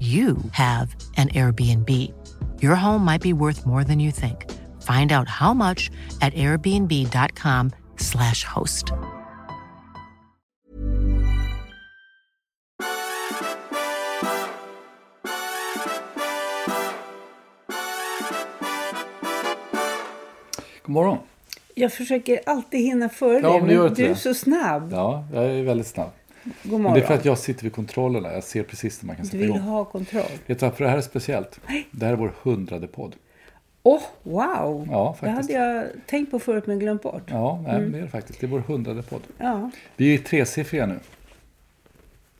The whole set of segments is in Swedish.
you have an Airbnb. Your home might be worth more than you think. Find out how much at airbnb.com/slash host. God morgon. Jag försöker alltid hinna före Ja, dig, men du är så snabb. Ja, jag är väldigt snabb. God Men morgon. det är för att jag sitter vid kontrollerna. Jag ser precis när man kan Du sätta vill igång. ha kontroll. Vet du varför det här är speciellt? Det här är vår hundrade podd. Åh, wow! Ja, det hade jag tänkt på förut men glömt bort. Ja, nej, Mm. det är det faktiskt. Det är vår hundrade podd. Ja, Vi är tresiffriga nu.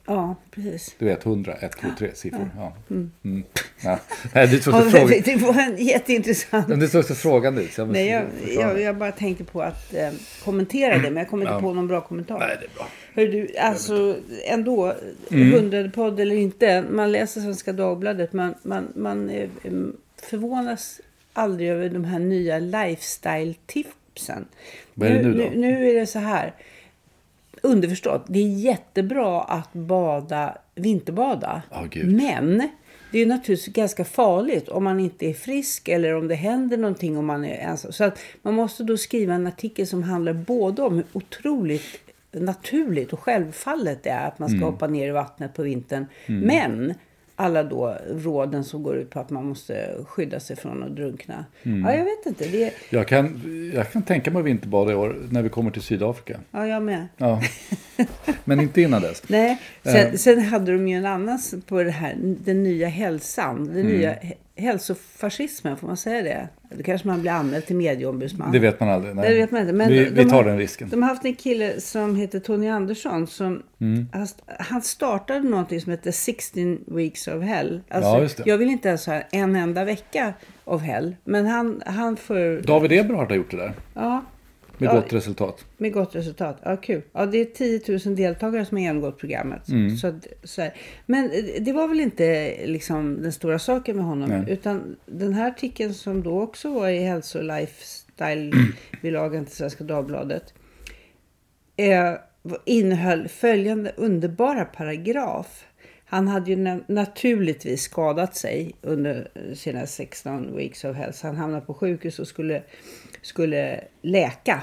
Ja precis. Du vet, 100, 1, 2, 3 siffror. Ja. Mm. Ja. Nej, du såg så Ja, det var en jätteintressant... Men du såg så frågande ut. så jag Nej, jag, jag, jag bara tänkte på att eh, kommentera det, men jag kom inte Ja. på någon bra kommentar. Nej, det är bra. Hör du, alltså ändå, Mm. hundrade podd eller inte, man läser Svenska Dagbladet, man, man, man eh, em, förvånas aldrig över de här nya lifestyle-tipsen. Vad är det nu då? Nu, nu är det så här, underförstått, det är jättebra att bada, vinterbada. Gud. Men det är naturligtvis ganska farligt om man inte är frisk eller om det händer någonting om man är ensam. Så att man måste då skriva en artikel som handlar både om hur otroligt naturligt och självfallet det är att man ska Mm. hoppa ner i vattnet på vintern. Men alla då råden som går ut på att man måste skydda sig från att drunkna. Mm. Ja, jag vet inte. Det, Jag kan, jag kan tänka mig vinterbada i år när vi kommer till Sydafrika. ja, jag med. Ja. Men inte innan dess. Nej, Eh. sen, sen hade de ju en annan på det här, den nya hälsan, den Mm. nya hälsofascismen, får man säga det? Då kanske man blir anmäld till medieombudsman. Det vet man aldrig. Nej. Det vet man inte. Men vi, vi tar har, den risken. De har haft en kille som heter Tony Andersson som Mm. han, han startade någonting som heter 16 weeks of hell. Alltså, Ja, just det. Jag vill inte ens ha en enda vecka av hell. Men han, han för... David Eberhard har gjort det där. Ja, Med Ja. gott resultat. med gott resultat. Ja, kul. Ja, det är 10 000 deltagare som har genomgått programmet. Mm. Så, så här. Men det var väl inte liksom, den stora saken med honom. Nej. Utan den här artikeln som då också var i hälso och lifestyle-bilagan till Svenska Dagbladet. Eh, innehöll följande underbara paragraf. Han hade ju na- naturligtvis skadat sig under sina 16 weeks of health. Han hamnade på sjukhus och skulle, skulle läka.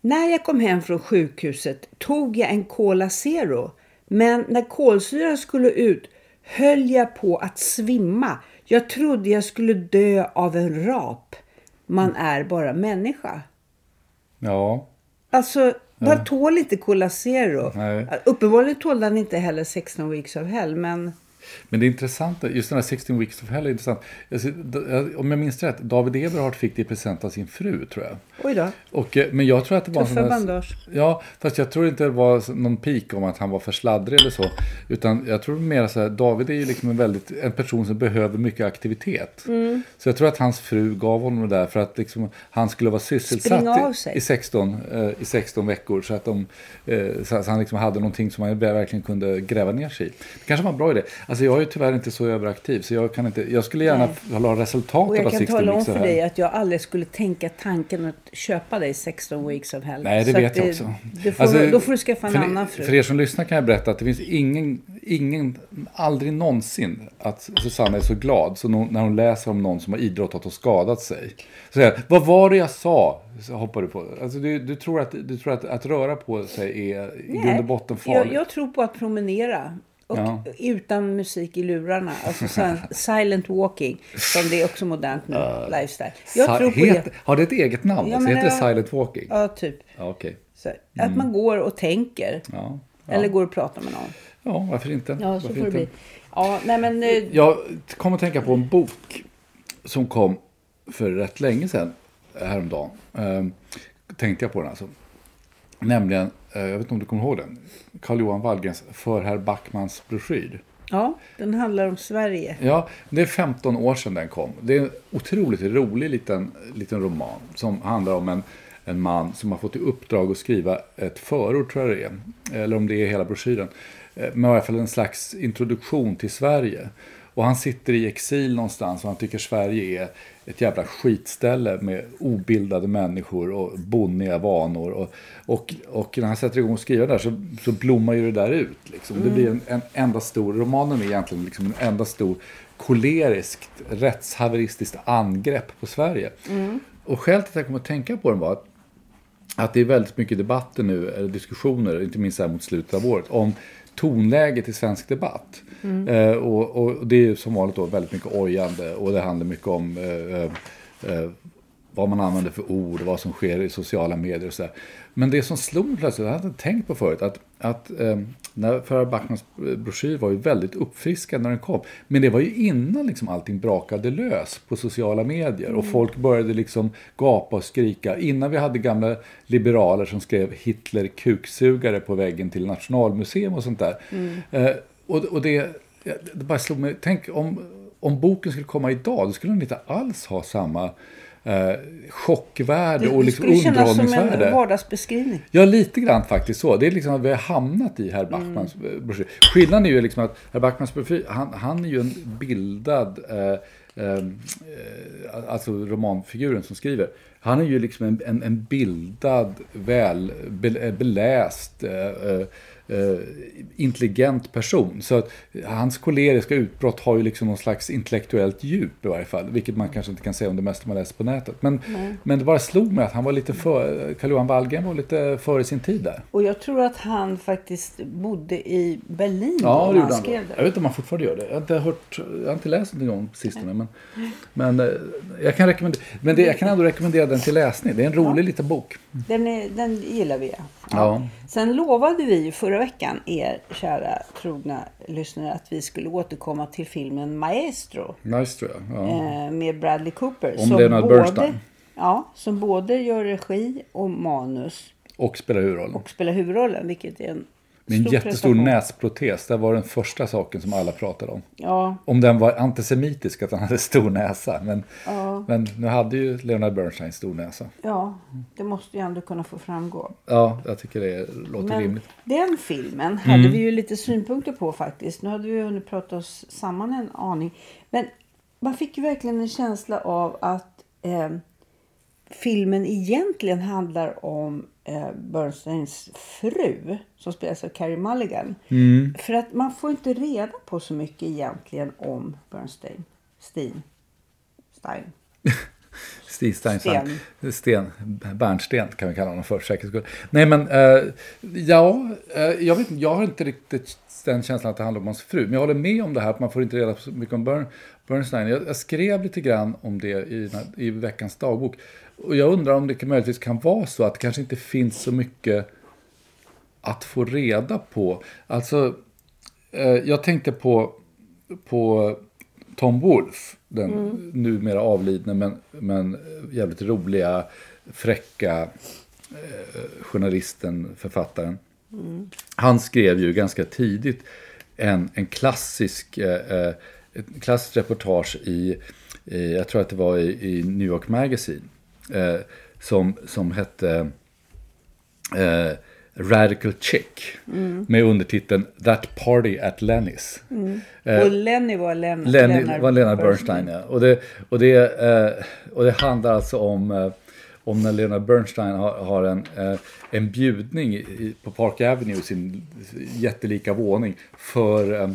När jag kom hem från sjukhuset tog jag en Cola Zero. Men när kolsyran skulle ut höll jag på att svimma. Jag trodde jag skulle dö av en rap. Man är bara människa. Ja. Alltså, man tål inte Cola Zero. Nej. Uppenbarligen tålde han inte heller 16 weeks of hell. Men Men det intressanta, just den här 16 weeks of hell är intressant. Om jag minns rätt, David Eberhard fick det i present av sin fru tror jag. oj då. Och, eh, men jag tror att det var en Tuffa sån där- bandage. Ja, fast jag tror inte det var så- någon pik om att han var för sladdrig eller så. Utan jag tror mer så här, David är ju liksom en, väldigt, en person som behöver mycket aktivitet. Mm. Så jag tror att hans fru gav honom det där för att liksom, han skulle vara sysselsatt i, i, 16, eh, i 16 veckor. Så att, de, eh, så att han liksom hade någonting som han verkligen kunde gräva ner sig i. Det kanske var en bra idé. Alltså jag är ju tyvärr inte så överaktiv så jag kan inte, jag skulle gärna Nej. ha resultatet Och jag av kan 16 tala om weeks of för hell. dig att jag aldrig skulle tänka tanken att köpa dig 16 weeks of hell. Nej, det Så vet jag också. Du får, Alltså, då får du skaffa en för, annan fru. För er som lyssnar kan jag berätta att det finns ingen, ingen aldrig någonsin att Susanna är så glad så när hon läser om någon som har idrottat och skadat sig. Så jag, vad var det jag sa? Så hoppar du på. Alltså, du, du tror, att, du tror att, att röra på sig är i grund och botten farligt? jag, jag tror på att promenera. Och Ja. utan musik i lurarna. Alltså så- silent walking. Som det är också modernt nu. lifestyle. Jag tror på het, det. Har det ett eget namn? Ja, alltså, heter det silent walking? Ja, typ. Ja, okej. Så, Att man går och tänker. Ja. Eller går och pratar med någon. ja, varför inte? Ja, så varför får det inte? bli. Ja, nej men... eh, Jag kom att tänka på en bok som kom för rätt länge sedan, häromdagen. Ehm, tänkte jag på den alltså. Nämligen, jag vet inte om du kommer ihåg den, Carl Johan Wallgrens För herr Backmans broschyr. Ja, den handlar om Sverige. Ja, det är 15 år sedan den kom. Det är en otroligt rolig liten, liten roman som handlar om en, en man som har fått i uppdrag att skriva ett förord, tror jag det är. Eller om det är hela broschyren. Eh, Men i alla fall en slags introduktion till Sverige. Och han sitter i exil någonstans och han tycker Sverige är ett jävla skitställe med obildade människor och bonniga vanor. Och, och, och när han sätter igång och skriver där så, så blommar ju det där ut. Liksom. Det blir en, en enda stor, romanen är egentligen liksom en enda stor koleriskt, rättshaveristiskt angrepp på Sverige. Och skälet till att jag kom att tänka på den var att att det är väldigt mycket debatter nu, eller diskussioner, inte minst här mot slutet av året, om tonläget i svensk debatt. Eh, och, och det är som vanligt då väldigt mycket ojande och det handlar mycket om eh, eh, eh, vad man använder för ord och vad som sker i sociala medier och sådär. Men det som slog mig plötsligt, jag hade inte tänkt på förut, att, att eh, när Farah Backmans broschyr var ju väldigt uppfriskande när den kom. Men det var ju innan liksom allting brakade lös på sociala medier och folk började liksom gapa och skrika. Innan vi hade gamla liberaler som skrev Hitler kuksugare på väggen till Nationalmuseum och sånt där. Eh, och, och det, det bara slog mig, tänk om, om boken skulle komma idag, då skulle den inte alls ha samma eh, chockvärde och Det liksom skulle kännas som underhållningsvärde. en vardagsbeskrivning. Ja, lite grann faktiskt så. Det är liksom att vi har hamnat i herr Backmans Mm. broschyr. Skillnaden är ju liksom att herr Backmans broschyr, han, han är ju en bildad, eh, eh, alltså romanfiguren som skriver. Han är ju liksom en, en, en bildad, väl be, beläst, eh, intelligent person. Så att hans koleriska utbrott har ju liksom någon slags intellektuellt djup i varje fall. Vilket man kanske inte kan säga om det mesta man läser på nätet. Men, men det bara slog mig att han var lite för, Carl Johan Wallgren var lite före sin tid där. Och jag tror att han faktiskt bodde i Berlin Ja, det när han skrev då. Jag det. vet inte om han fortfarande gör det. Jag har inte, hört, jag har inte läst någonting om på sistone. Men, men eh, jag kan rekommendera, men det, jag kan ändå rekommendera den till läsning. Det är en rolig liten bok. Den, är, den gillar vi. Ja. Ja. Sen lovade vi ju förra veckan er kära trogna lyssnare att vi skulle återkomma till filmen Maestro jag. Ja. eh, med Bradley Cooper. Om Leonard Bernstein. Ja, som både gör regi och manus Och spelar huvudrollen. och spelar huvudrollen, vilket är en Med en stor jättestor näsprotes. Det var den första saken som alla pratade om. Ja, Om den var antisemitisk, att han hade stor näsa. Men, Ja. men nu hade ju Leonard Bernstein stor näsa. ja, det måste ju ändå kunna få framgå. Ja, jag tycker det låter Men rimligt. den filmen hade vi ju lite synpunkter på faktiskt. Nu hade vi hunnit prata oss samman en aning. Men man fick ju verkligen en känsla av att eh, filmen egentligen handlar om eh, Bernsteins fru som spelas av Carey Mulligan. För att man får inte reda på så mycket egentligen om Bernstein. Steen. Stein. Stig Steinsson. Sten. Sten. Bernsten kan vi kalla honom för säkerhets skull. Nej men, eh, ja, eh, jag, vet, jag har inte riktigt den känslan att det handlar om hans fru. Men jag håller med om det här att man får inte reda på så mycket om Bern, Bernstein. Jag, jag skrev lite grann om det i, i veckans dagbok. Och jag undrar om det kan- möjligtvis kan vara så att det kanske inte finns så mycket att få reda på. Alltså, eh, jag tänkte på, på Tom Wolfe, den numera avlidne men, men jävligt roliga, fräcka eh, journalisten, författaren. Han skrev ju ganska tidigt en, en klassisk, eh, eh, ett klassiskt reportage i, i, jag tror att det var i, i New York Magazine, eh, som, som hette eh, Radical Chick. Med undertiteln That Party at Lenny's. och Lenny var Len- Lenny Lennart var Leonard Bernstein, ja. Och det, och det, eh, och det handlar alltså om, eh, om när Leonard Bernstein har, har en, eh, en bjudning i, på Park Avenue, sin jättelika våning, för, eh,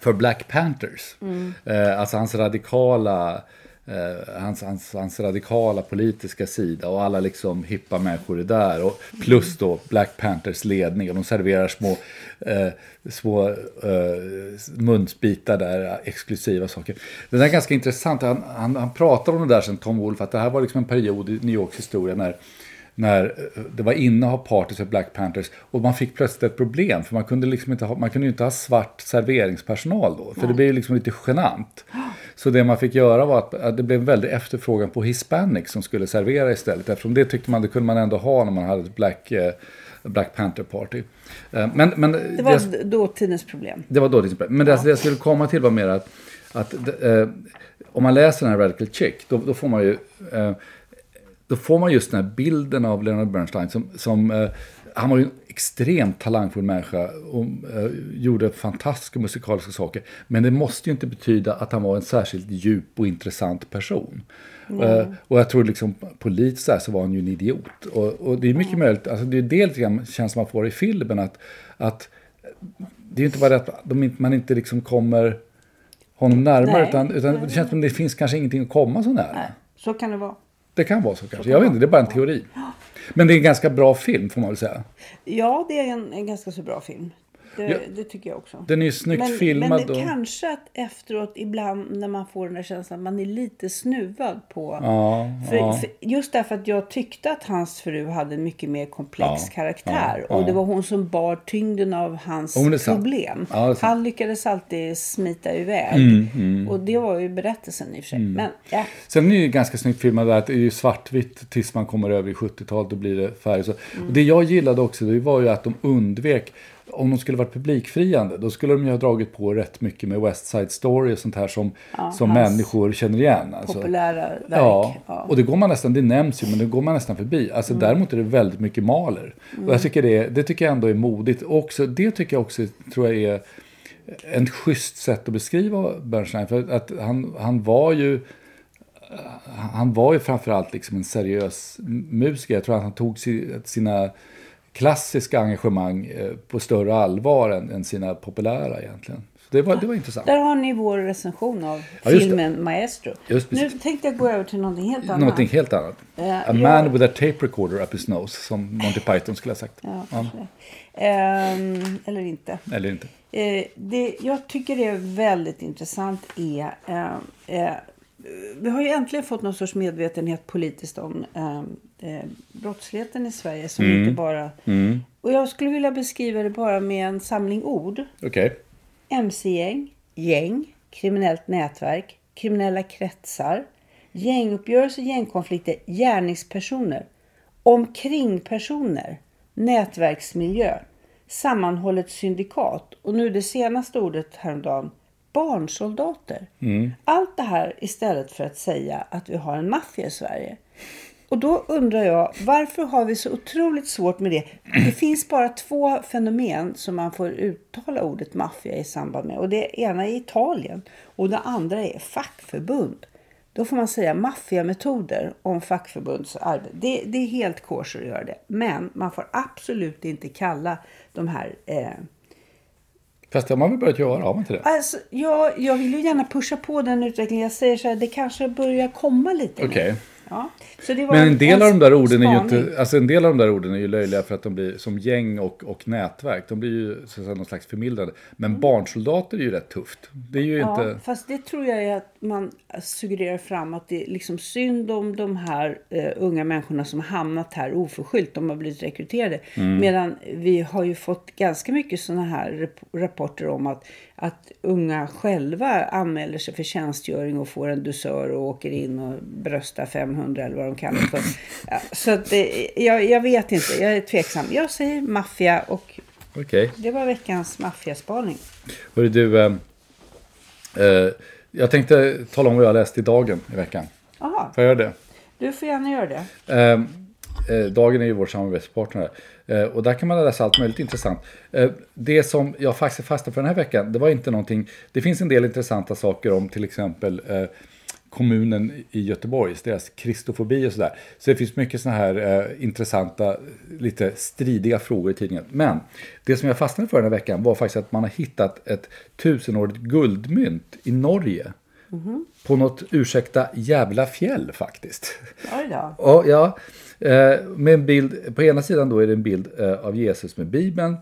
för Black Panthers. Eh, alltså hans radikala eh, hans, hans, hans radikala politiska sida och alla liksom hippa människor är där. Och plus då Black Panthers ledning och de serverar små, eh, små eh, munsbitar där, exklusiva saker. Det är ganska intressant, han, han, han pratar om det där sen Tom Wolfe, att det här var liksom en period i New Yorks historia när när det var inne att ha parties för Black Panthers och man fick plötsligt ett problem för man kunde liksom inte ha, man kunde inte ha svart serveringspersonal då för det blev ju liksom lite genant. Så det man fick göra var att, att det blev en väldig efterfrågan på hispanics som skulle servera istället eftersom det tyckte man det kunde man ändå ha när man hade ett Black, eh, Black Panther party. Eh, men, men Det var dåtidens problem. det var då det Men det, det jag skulle komma till var mer att, att eh, om man läser den här Radical Chick, då, då får man ju eh, då får man just den här bilden av Leonard Bernstein som, som eh, han var ju en extremt talangfull människa och eh, gjorde fantastiska musikaliska saker. Men det måste ju inte betyda att han var en särskilt djup och intressant person. Eh, och jag tror liksom politiskt så, så var han ju en idiot. Och, och det är mycket möjligt, alltså det är det lite grann känslan man får i filmen att, att det är ju inte bara det att de, man inte liksom kommer honom närmare Nej. utan, utan det känns som det finns kanske ingenting att komma så nära. Nej, så kan det vara. Det kan vara så kanske. Jag vet inte, det är bara en teori. Men det är en ganska bra film får man väl säga. Ja, det är en, en ganska så bra film. Det, Ja. det tycker jag också. Den är ju snyggt men, filmad. Men det och... kanske att efteråt ibland när man får den där känslan man är lite snuvad på. Ja, För, ja. för, just därför att jag tyckte att hans fru hade en mycket mer komplex Ja, karaktär. och det var hon som bar tyngden av hans sant. problem. Han lyckades alltid smita iväg. Mm, Och det var ju berättelsen i och för sig. Men ja, Sen är det ju ganska snyggt filmat där det är ju svartvitt tills man kommer över i 70-talet. Då blir det färg. Så. Mm. Och det jag gillade också det var ju att de undvek om de skulle varit publikfriande, då skulle de ju ha dragit på rätt mycket med West Side Story och sånt här som, Ja, som människor känner igen. Alltså. populära verk. Ja, Ja. och det går man nästan, det nämns ju, men det går man nästan förbi. Alltså däremot är det väldigt mycket maler. Och jag tycker det, det tycker jag ändå är modigt. Och också, det tycker jag också, tror jag är en schysst sätt att beskriva Bernstein. För att han, han var ju han var ju framförallt liksom en seriös musiker. Jag tror att han tog si- sina klassiska engagemang eh, på större allvar än, än sina populära egentligen. Det var, det var intressant. Där har ni vår recension av Ja, filmen Maestro. Nu tänkte jag gå över till någonting helt annat. Någonting helt annat. Eh, A jag- man with a tape recorder up his nose, som Monty Python skulle ha sagt. Ja, det. Ehm, eller inte. Eller inte. Eh, det jag tycker är väldigt intressant är... Eh, vi har ju äntligen fått någon sorts medvetenhet politiskt om eh, eh, brottsligheten i Sverige. Som Mm. inte bara... Och jag skulle vilja beskriva det bara med en samling ord. Okej. mc-gäng, gäng, kriminellt nätverk, kriminella kretsar, gänguppgörelser, gängkonflikter, gärningspersoner, omkringpersoner, nätverksmiljö, sammanhållet syndikat och nu det senaste ordet häromdagen, barnsoldater. Allt det här istället för att säga att vi har en maffia i Sverige. Och då undrar jag, varför har vi så otroligt svårt med det? Det finns bara två fenomen som man får uttala ordet maffia i samband med. Och det ena är Italien och det andra är fackförbund. Då får man säga maffiametoder om fackförbundsarbete. Det, det är helt kosher att göra det. Men man får absolut inte kalla de här eh, Fast det har man väl börjat göra, har man inte det? Alltså, jag, jag vill ju gärna pusha på den utvecklingen. Jag säger så här, det kanske börjar komma lite. Okej. Ja. Men en del av de där orden är ju spaning. inte, alltså en del av de där orden är ju löjliga för att de blir som gäng och, och nätverk. De blir ju så någon slags förmildrande. Men barnsoldater är ju rätt tufft. Det är ju Mm. Ja, inte... fast det tror jag är att man suggererar fram att det är liksom synd om de här eh, unga människorna som har hamnat här oförskyllt. De har blivit rekryterade. Mm. Medan vi har ju fått ganska mycket sådana här rap- rapporter om att, att unga själva anmäler sig för tjänstgöring och får en dusör och åker in och bröstar 500 eller vad de kallar det för. Ja, så att jag, jag vet inte, jag är tveksam. Jag säger maffia och Okej. det var veckans maffiaspaning. Hörru du, eh, eh, jag tänkte tala om vad jag läste i Dagen i veckan. Jaha, Får jag göra det? du får gärna göra det. Eh, Eh, Dagen är ju vår samarbetspartner. Eh, och där kan man läsa allt möjligt intressant. Eh, det som jag faktiskt fastnade för den här veckan, det var inte någonting... Det finns en del intressanta saker om till exempel kommunen i Göteborg, deras kristofobi och sådär. Så det finns mycket sådana här eh, intressanta, lite stridiga frågor i tidningen. Men det som jag fastnade för den här veckan var faktiskt att man har hittat ett tusenårigt guldmynt i Norge. På något, ursäkta, jävla fjäll faktiskt. Oj då. Ja, ja eh, med en bild, på ena sidan då är det en bild eh, av Jesus med Bibeln.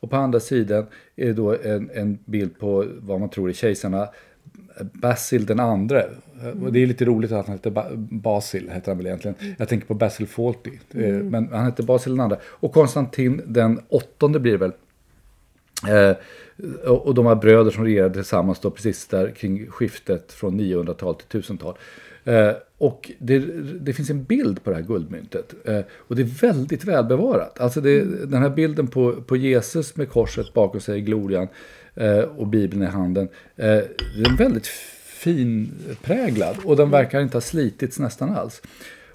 Och på andra sidan är det då en, en bild på vad man tror är kejsarna Basil den andre. Och det är lite roligt att han heter ba Basil, heter han väl egentligen. Jag tänker på Basil Fawlty. Eh, Men han heter Basil den andre. Och Konstantin den åttonde blir det väl. Eh, och de här bröder som regerade tillsammans då precis där kring skiftet från 900-tal till 1000-tal. Eh, och det, det finns en bild på det här guldmyntet. Eh, och det är väldigt välbevarat. Alltså det, den här bilden på, på Jesus med korset bakom sig i glorian Eh, och Bibeln i handen. Eh, den är väldigt finpräglad och den verkar inte ha slitits nästan alls.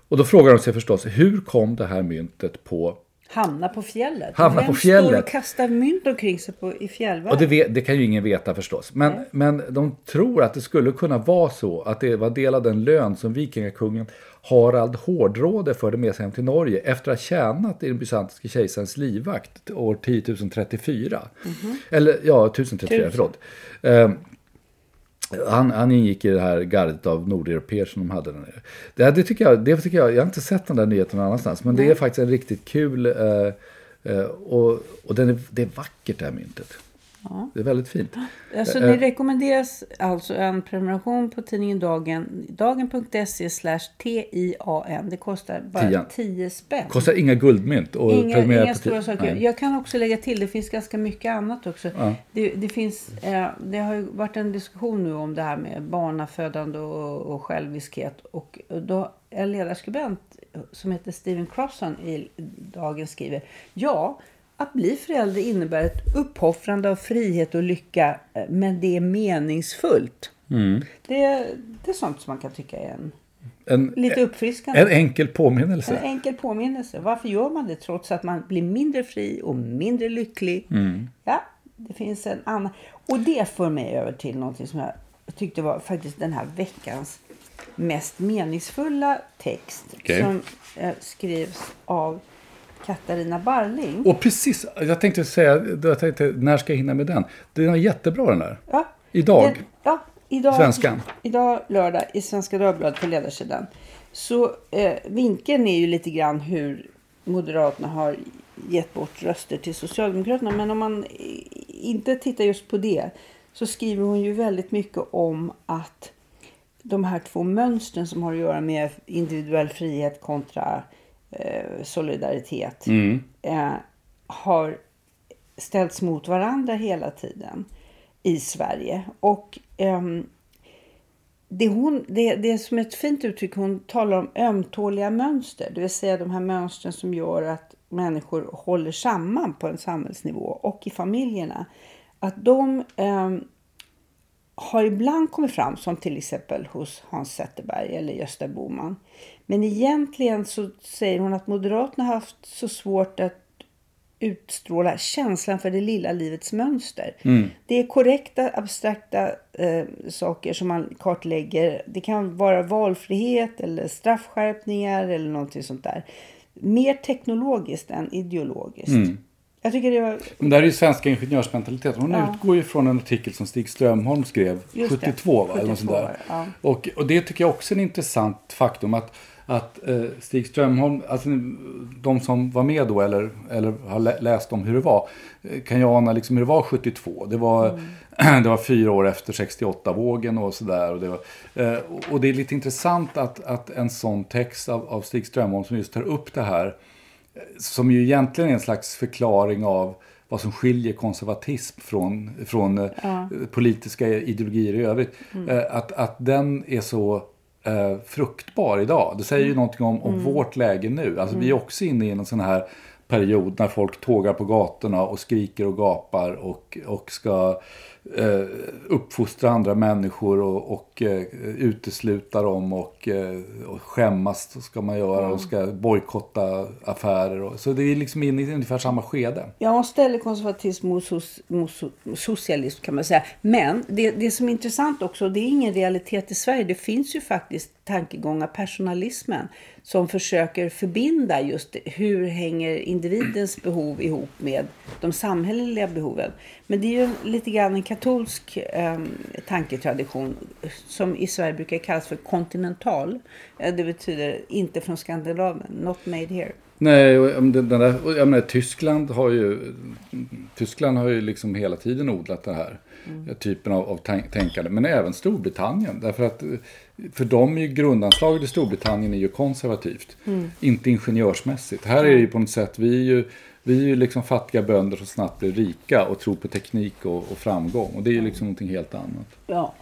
Och då frågar de sig förstås, hur kom det här myntet på Hamna på fjället. Hamna Vem på fjället. står och kastar mynt omkring sig på, i fjällvärlden? Och det, det kan ju ingen veta förstås. Men, Nej. men de tror att det skulle kunna vara så att det var del av den lön som vikingakungen Harald Hårdråde förde med sig hem till Norge efter att ha tjänat i den bysantiske kejsarens livvakt år 1034. Eller ja, 1034, Tusen. förlåt. Eh, han, han ingick i det här gardet av nordeuropeer som de hade där nere. Det, det, tycker jag, det tycker jag, jag har inte sett den där nyheten någon annanstans, men det är faktiskt en riktigt kul eh, eh, och, och den är, det är vackert det här myntet. Det är väldigt fint. Alltså, Eh, det rekommenderas alltså en prenumeration på tidningen Dagen. Dagen.se slash TIAN. Det kostar bara Tian. 10 spänn. Kostar inga guldmynt. Och Inga, inga stora saker. Nej. Jag kan också lägga till, det finns ganska mycket annat också. Ja. Det, det, finns, eh, det har ju varit en diskussion nu om det här med barnafödande och, och själviskhet. Och då en ledarskribent som heter Steven Crossan i Dagen skriver Ja, att bli förälder innebär ett uppoffrande av frihet och lycka, eh, men det är meningsfullt. Mm. Det, det är sånt som man kan tycka är en, En, lite uppfriskande. en enkel påminnelse. En enkel påminnelse. Varför gör man det trots att man blir mindre fri och mindre lycklig? Ja, det finns en annan. Och det för mig över till någonting som jag tyckte var faktiskt den här veckans mest meningsfulla text. Okej. Som eh, skrivs av Katarina Barling. Och precis, jag tänkte säga, jag tänkte, när ska jag hinna med den? Den är jättebra den där. Ja, Idag. Den, ja, idag. Svenskan. Idag lördag i Svenska Dagbladet på ledarsidan. Så eh, vinkeln är ju lite grann hur Moderaterna har gett bort röster till Socialdemokraterna. Men om man eh, inte tittar just på det så skriver hon ju väldigt mycket om att de här två mönstren som har att göra med individuell frihet kontra eh, solidaritet eh, har ställts mot varandra hela tiden i Sverige. Och ehm, det, hon, det, det är som ett fint uttryck, hon talar om ömtåliga mönster. Det vill säga de här mönstren som gör att människor håller samman på en samhällsnivå och i familjerna. Att de ehm, har ibland kommit fram, som till exempel hos Hans Zetterberg eller Gösta Bohman. Men egentligen så säger hon att Moderaterna har haft så svårt att utstråla känslan för det lilla livets mönster. Det är korrekta, abstrakta eh, saker som man kartlägger. Det kan vara valfrihet eller straffskärpningar eller någonting sånt där. Mer teknologiskt än ideologiskt. Jag tycker det var... Men det här är ju svenska ingenjörsmentaliteten. Hon Ja. utgår ju från en artikel som Stig Strömholm skrev Just det. 72. Va? Eller sånt 72, där. ja. Och, och det tycker jag också är en intressant faktum. Att, att eh, Stig Strömholm, alltså de som var med då eller, eller har lä- läst om hur det var. eh, Kan ju ana liksom hur det var 72. Det var, Mm. det var fyra år efter 68-vågen och sådär. Och, det var, eh, och- det är lite intressant att, att en sån text av, av Stig Strömholm som just tar upp det här som ju egentligen är en slags förklaring av vad som skiljer konservatism från, från eh, politiska ideologier i övrigt. Eh, att, att den är så eh, fruktbar idag. Det säger ju någonting om, om vårt läge nu. Alltså vi är också inne i en sån här period när folk tågar på gatorna och skriker och gapar och, och ska eh, uppfostra andra människor och, och eh, utesluta dem och, eh, och skämmas ska man göra och ska bojkotta affärer. Och, så det är liksom in i ungefär samma skede. Ja, ställer konservatism mot, sos, mot so- socialism kan man säga. Men det, det som är intressant också, det är ingen realitet i Sverige. Det finns ju faktiskt tankegångar, personalismen, som försöker förbinda just hur hänger individens behov ihop med de samhälleliga behoven. Men det är ju lite grann en katolsk eh, tanketradition som i Sverige brukar kallas för kontinental. Eh, det betyder inte från Skandinavien, not made here. Nej, och den där, jag menar, Tyskland har ju Tyskland har ju liksom hela tiden odlat den här typen av, av tänk- tänkande. Men även Storbritannien. Därför att för dem är ju grundanslaget i Storbritannien är ju konservativt. Inte ingenjörsmässigt. Här är det ju på något sätt, vi är ju, vi är ju liksom fattiga bönder som snabbt blir rika och tror på teknik och, och framgång. Och det är ju liksom någonting helt annat. Ja.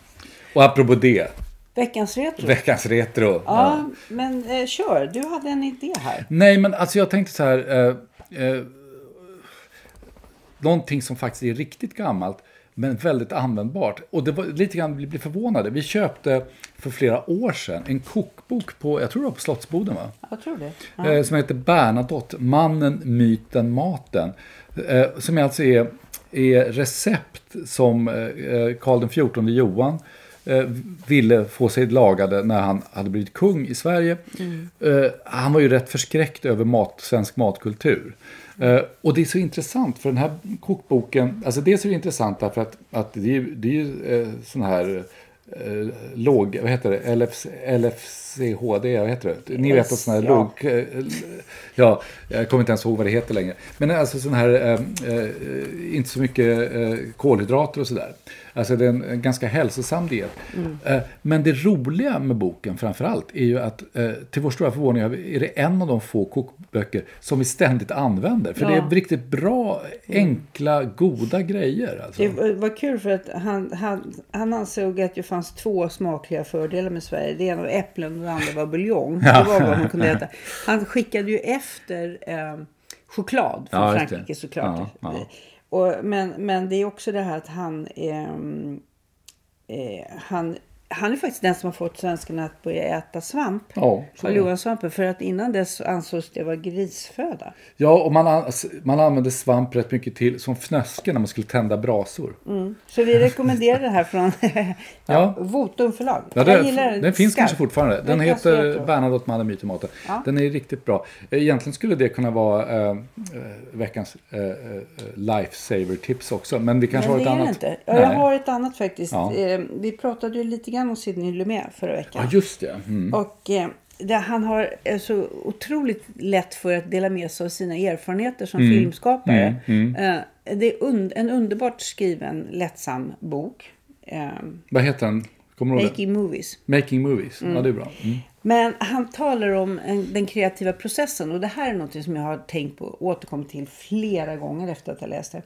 Och apropå det, Veckans retro. veckans retro. Ja, men eh, kör. Du hade en idé här. Nej, men alltså jag tänkte så här. Eh, eh, någonting som faktiskt är riktigt gammalt, men väldigt användbart. Och det var lite grann, vi blev förvånade. Vi köpte för flera år sedan en kokbok på, jag tror det var på Slottsboden va? Jag tror det. Eh, som heter Bernadotte, Mannen, myten, maten. Eh, som alltså är, är recept som eh, Karl XIV Johan eh, ville få sig lagade när han hade blivit kung i Sverige. Eh, han var ju rätt förskräckt över mat, svensk matkultur. Eh, och det är så intressant för den här kokboken, alltså dels är det intressant därför att, att det är, det är ju eh, sån här eh, låg, vad heter det, LFC, LFCHD, vad heter det? Ni vet att sån här Ja. låg, eh, ja, jag kommer inte ens ihåg vad det heter längre. Men alltså sån här, eh, eh, inte så mycket eh, kolhydrater och sådär. Alltså det är en, en ganska hälsosam diet. Eh, men det roliga med boken framför allt är ju att eh, till vår stora förvåning är det en av de få kokböcker som vi ständigt använder. För det Ja. är riktigt bra, enkla, goda grejer. Alltså. Det var, kul för att han, han, han ansåg att det fanns två smakliga fördelar med Sverige. Det ena var äpplen och det andra var buljong. Det var vad man kunde äta. Han skickade ju efter eh, choklad från Ja. Frankrike såklart. Ja. Och, men, men det är också det här att han, ehm, eh, han, han är faktiskt den som har fått svenskarna att börja äta svamp. Ja. Johansvampen. För att innan dess ansågs det vara grisföda. Ja, och man, an- man använde svamp rätt mycket till som fnöske när man skulle tända brasor. Så vi rekommenderar det här från ja, Ja. Votum förlag. Ja, det, gillar den finns kanske fortfarande. Den heter. Bernadotte, Mannen, myt och maten. Ja. Den är riktigt bra. Egentligen skulle det kunna vara eh, veckans eh, eh, lifesaver-tips också. Men det kanske Men har ett annat. inte. Ja, jag har ett annat faktiskt. Vi pratade ju lite grann om Sidney Lumet förra veckan. Ja, just det. Mm. Och eh, han har eh, så otroligt lätt för att dela med sig av sina erfarenheter som Mm. filmskapare. Eh, det är un- en underbart skriven, lättsam bok. Eh, Vad heter den? Making Movies. Making Movies. Ja, det är bra. Mm. Men han talar om en, den kreativa processen och det här är något som jag har tänkt på och återkommit till flera gånger efter att jag läste.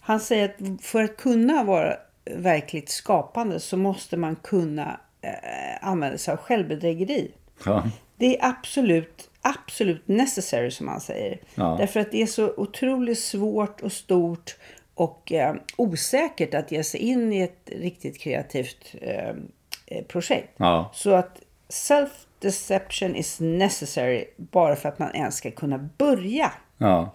Han säger att för att kunna vara verkligt skapande så måste man kunna eh, använda sig av självbedrägeri. Ja. Det är absolut, absolut necessary som han säger. Ja. Därför att det är så otroligt svårt och stort och eh, osäkert att ge sig in i ett riktigt kreativt eh, eh, projekt. Ja. Så att self-deception is necessary bara för att man ens ska kunna börja. Ja.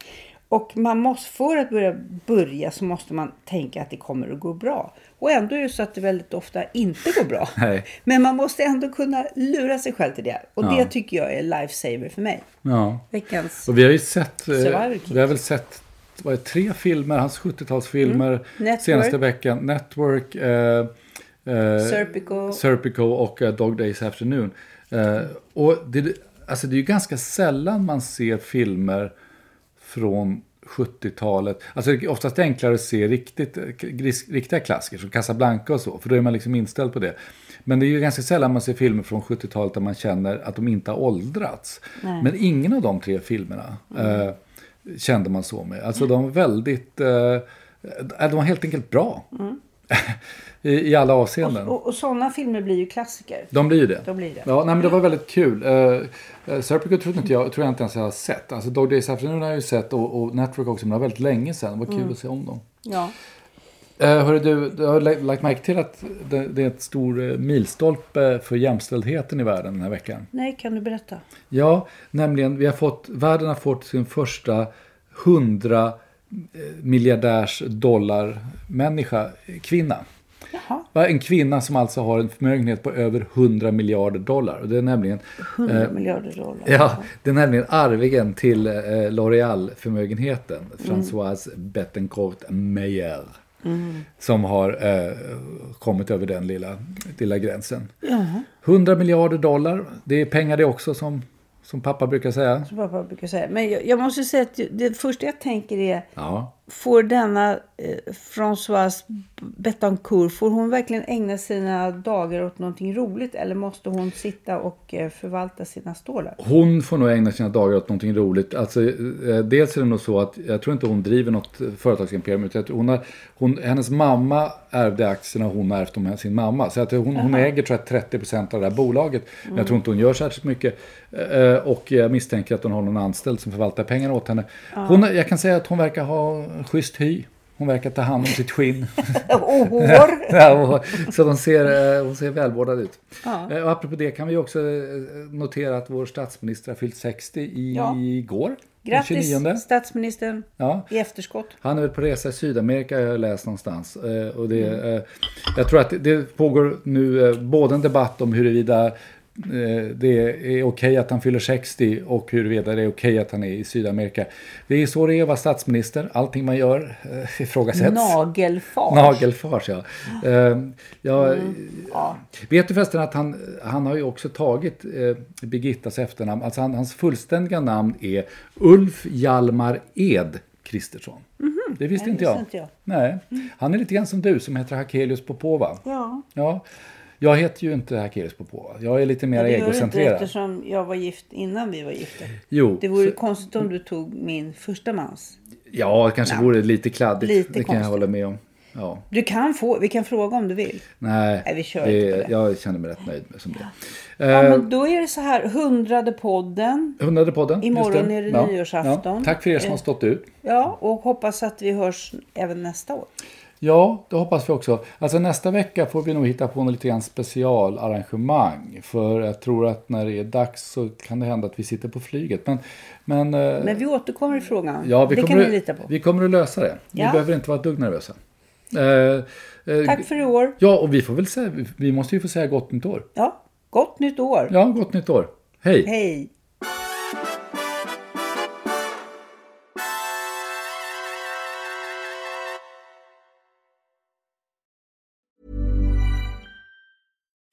Och man måste, för att börja börja så måste man tänka att det kommer att gå bra. Och ändå är det så att det väldigt ofta inte går bra. Nej. Men man måste ändå kunna lura sig själv till det. Och Ja. det tycker jag är lifesaver för mig. ja. Veckans... Och vi har ju sett, eh, vi har väl sett vad är tre filmer, hans 70-talsfilmer, Mm. Senaste veckan. Network, eh, eh, Serpico. Serpico och eh, Dog Days Afternoon. Eh, och det, alltså det är ju ganska sällan man ser filmer från 70-talet. Alltså det är oftast enklare att se riktigt, riktiga klassiker som Casablanca och så, för då är man liksom inställd på det. Men det är ju ganska sällan man ser filmer från 70-talet där man känner att de inte har åldrats. Men ingen av de tre filmerna eh, kände man så med. Alltså de var väldigt, eh, de var helt enkelt bra. I, I alla avseenden. Och, och sådana filmer blir ju klassiker. De blir ju det. De blir det. Ja, nej, men det var väldigt kul. Uh, uh, Serpico tror, inte jag, tror jag inte ens jag har sett. Alltså Dog Days Afternoon har jag ju sett och, och Network också, men det var väldigt länge sedan. Det var kul Mm. att se om dem. Ja. Eh, hörru du, du har lagt märke till att det, det är ett stor milstolpe för jämställdheten i världen den här veckan? Nej, kan du berätta? Ja, nämligen vi har fått, världen har fått sin första 100 eh, miljardärs dollar människa, kvinna. Jaha. En kvinna som alltså har en förmögenhet på över 100 miljarder dollar. Och det är nämligen 100 miljarder dollar. Ja, det är nämligen arvingen till eh, L'Oreal-förmögenheten, Françoise Bettencourt Meyer. Som har eh, kommit över den lilla, lilla gränsen. 100 miljarder dollar, det är pengar det också som, som pappa brukar säga. Som pappa brukar säga. Men jag, jag måste säga att det första jag tänker är, Ja. Får denna eh, Françoise Bettencourt, får hon verkligen ägna sina dagar åt någonting roligt eller måste hon sitta och eh, förvalta sina stålar? Hon får nog ägna sina dagar åt någonting roligt. Alltså, eh, dels är det nog så att jag tror inte hon driver något eh, företagsimperium. Utan hon har, hon, hennes mamma ärvde aktierna och hon har ärvt dem av sin mamma. Så att hon, hon äger tror jag, 30% av det här bolaget. Men jag tror inte hon gör särskilt mycket. Eh, Och jag misstänker att hon har någon anställd som förvaltar pengarna åt henne. Hon, jag kan säga att hon verkar ha schysst hy. Hon verkar ta hand om sitt skinn. Och hår! Ja, så hon ser, eh, hon ser välvårdad ut. Ja. Eh, Och apropå det kan vi också eh, notera att vår statsminister har fyllt 60 Ja. igår. Grattis 29. statsministern Ja. i efterskott. Han är väl på resa i Sydamerika har jag läst någonstans. Och det, Mm. Jag tror att det- pågår nu både en debatt om huruvida det är okej att han fyller 60 och huruvida det är okej att han är i Sydamerika. Det är så det är att vara statsminister. Allting man gör eh, ifrågasätts. Nagelfars. Nagelfars, ja. Eh, ja, Mm. Ja. Vet du förresten att han, han har ju också tagit eh, Birgittas efternamn. Alltså han, hans fullständiga namn är Ulf Hjalmar Ed Kristersson. Det visste Nej, inte jag. inte jag. Nej. Han är lite grann som du som heter Hakelius Popova. Ja. Ja. Jag heter ju inte Hakelius Popova. Jag är lite mer det egocentrerad. eftersom jag var gift innan vi var gifta. Jo, Det vore så- konstigt om du tog min första mans. ja, det kanske vore lite kladdigt. Lite det kan jag konstigt. hålla med om. Ja. Du kan få, vi kan fråga om du vill. Nej, Nej, vi kör det, inte på det. jag känner mig rätt nöjd med som det. Ja, Eh, men då är det så här, hundrade podden. Hundrade podden. Imorgon är det nyårsafton. Ja. Tack för er som har Eh. stått ut. Ja, och hoppas att vi hörs även nästa år. Ja, det hoppas vi också. Alltså nästa vecka får vi nog hitta på något lite grann specialarrangemang. För jag tror att när det är dags så kan det hända att vi sitter på flyget. Men, men, eh, Men vi återkommer i frågan. ja, vi det kommer, kan att- ni lita på. Vi kommer att lösa det. Vi Ja. behöver inte vara ett dugg nervösa. Eh, eh, Tack för i år. Ja, och vi får väl säga, vi måste ju få säga gott nytt år. Ja, gott nytt år. Ja, gott nytt år. Hej! Hej.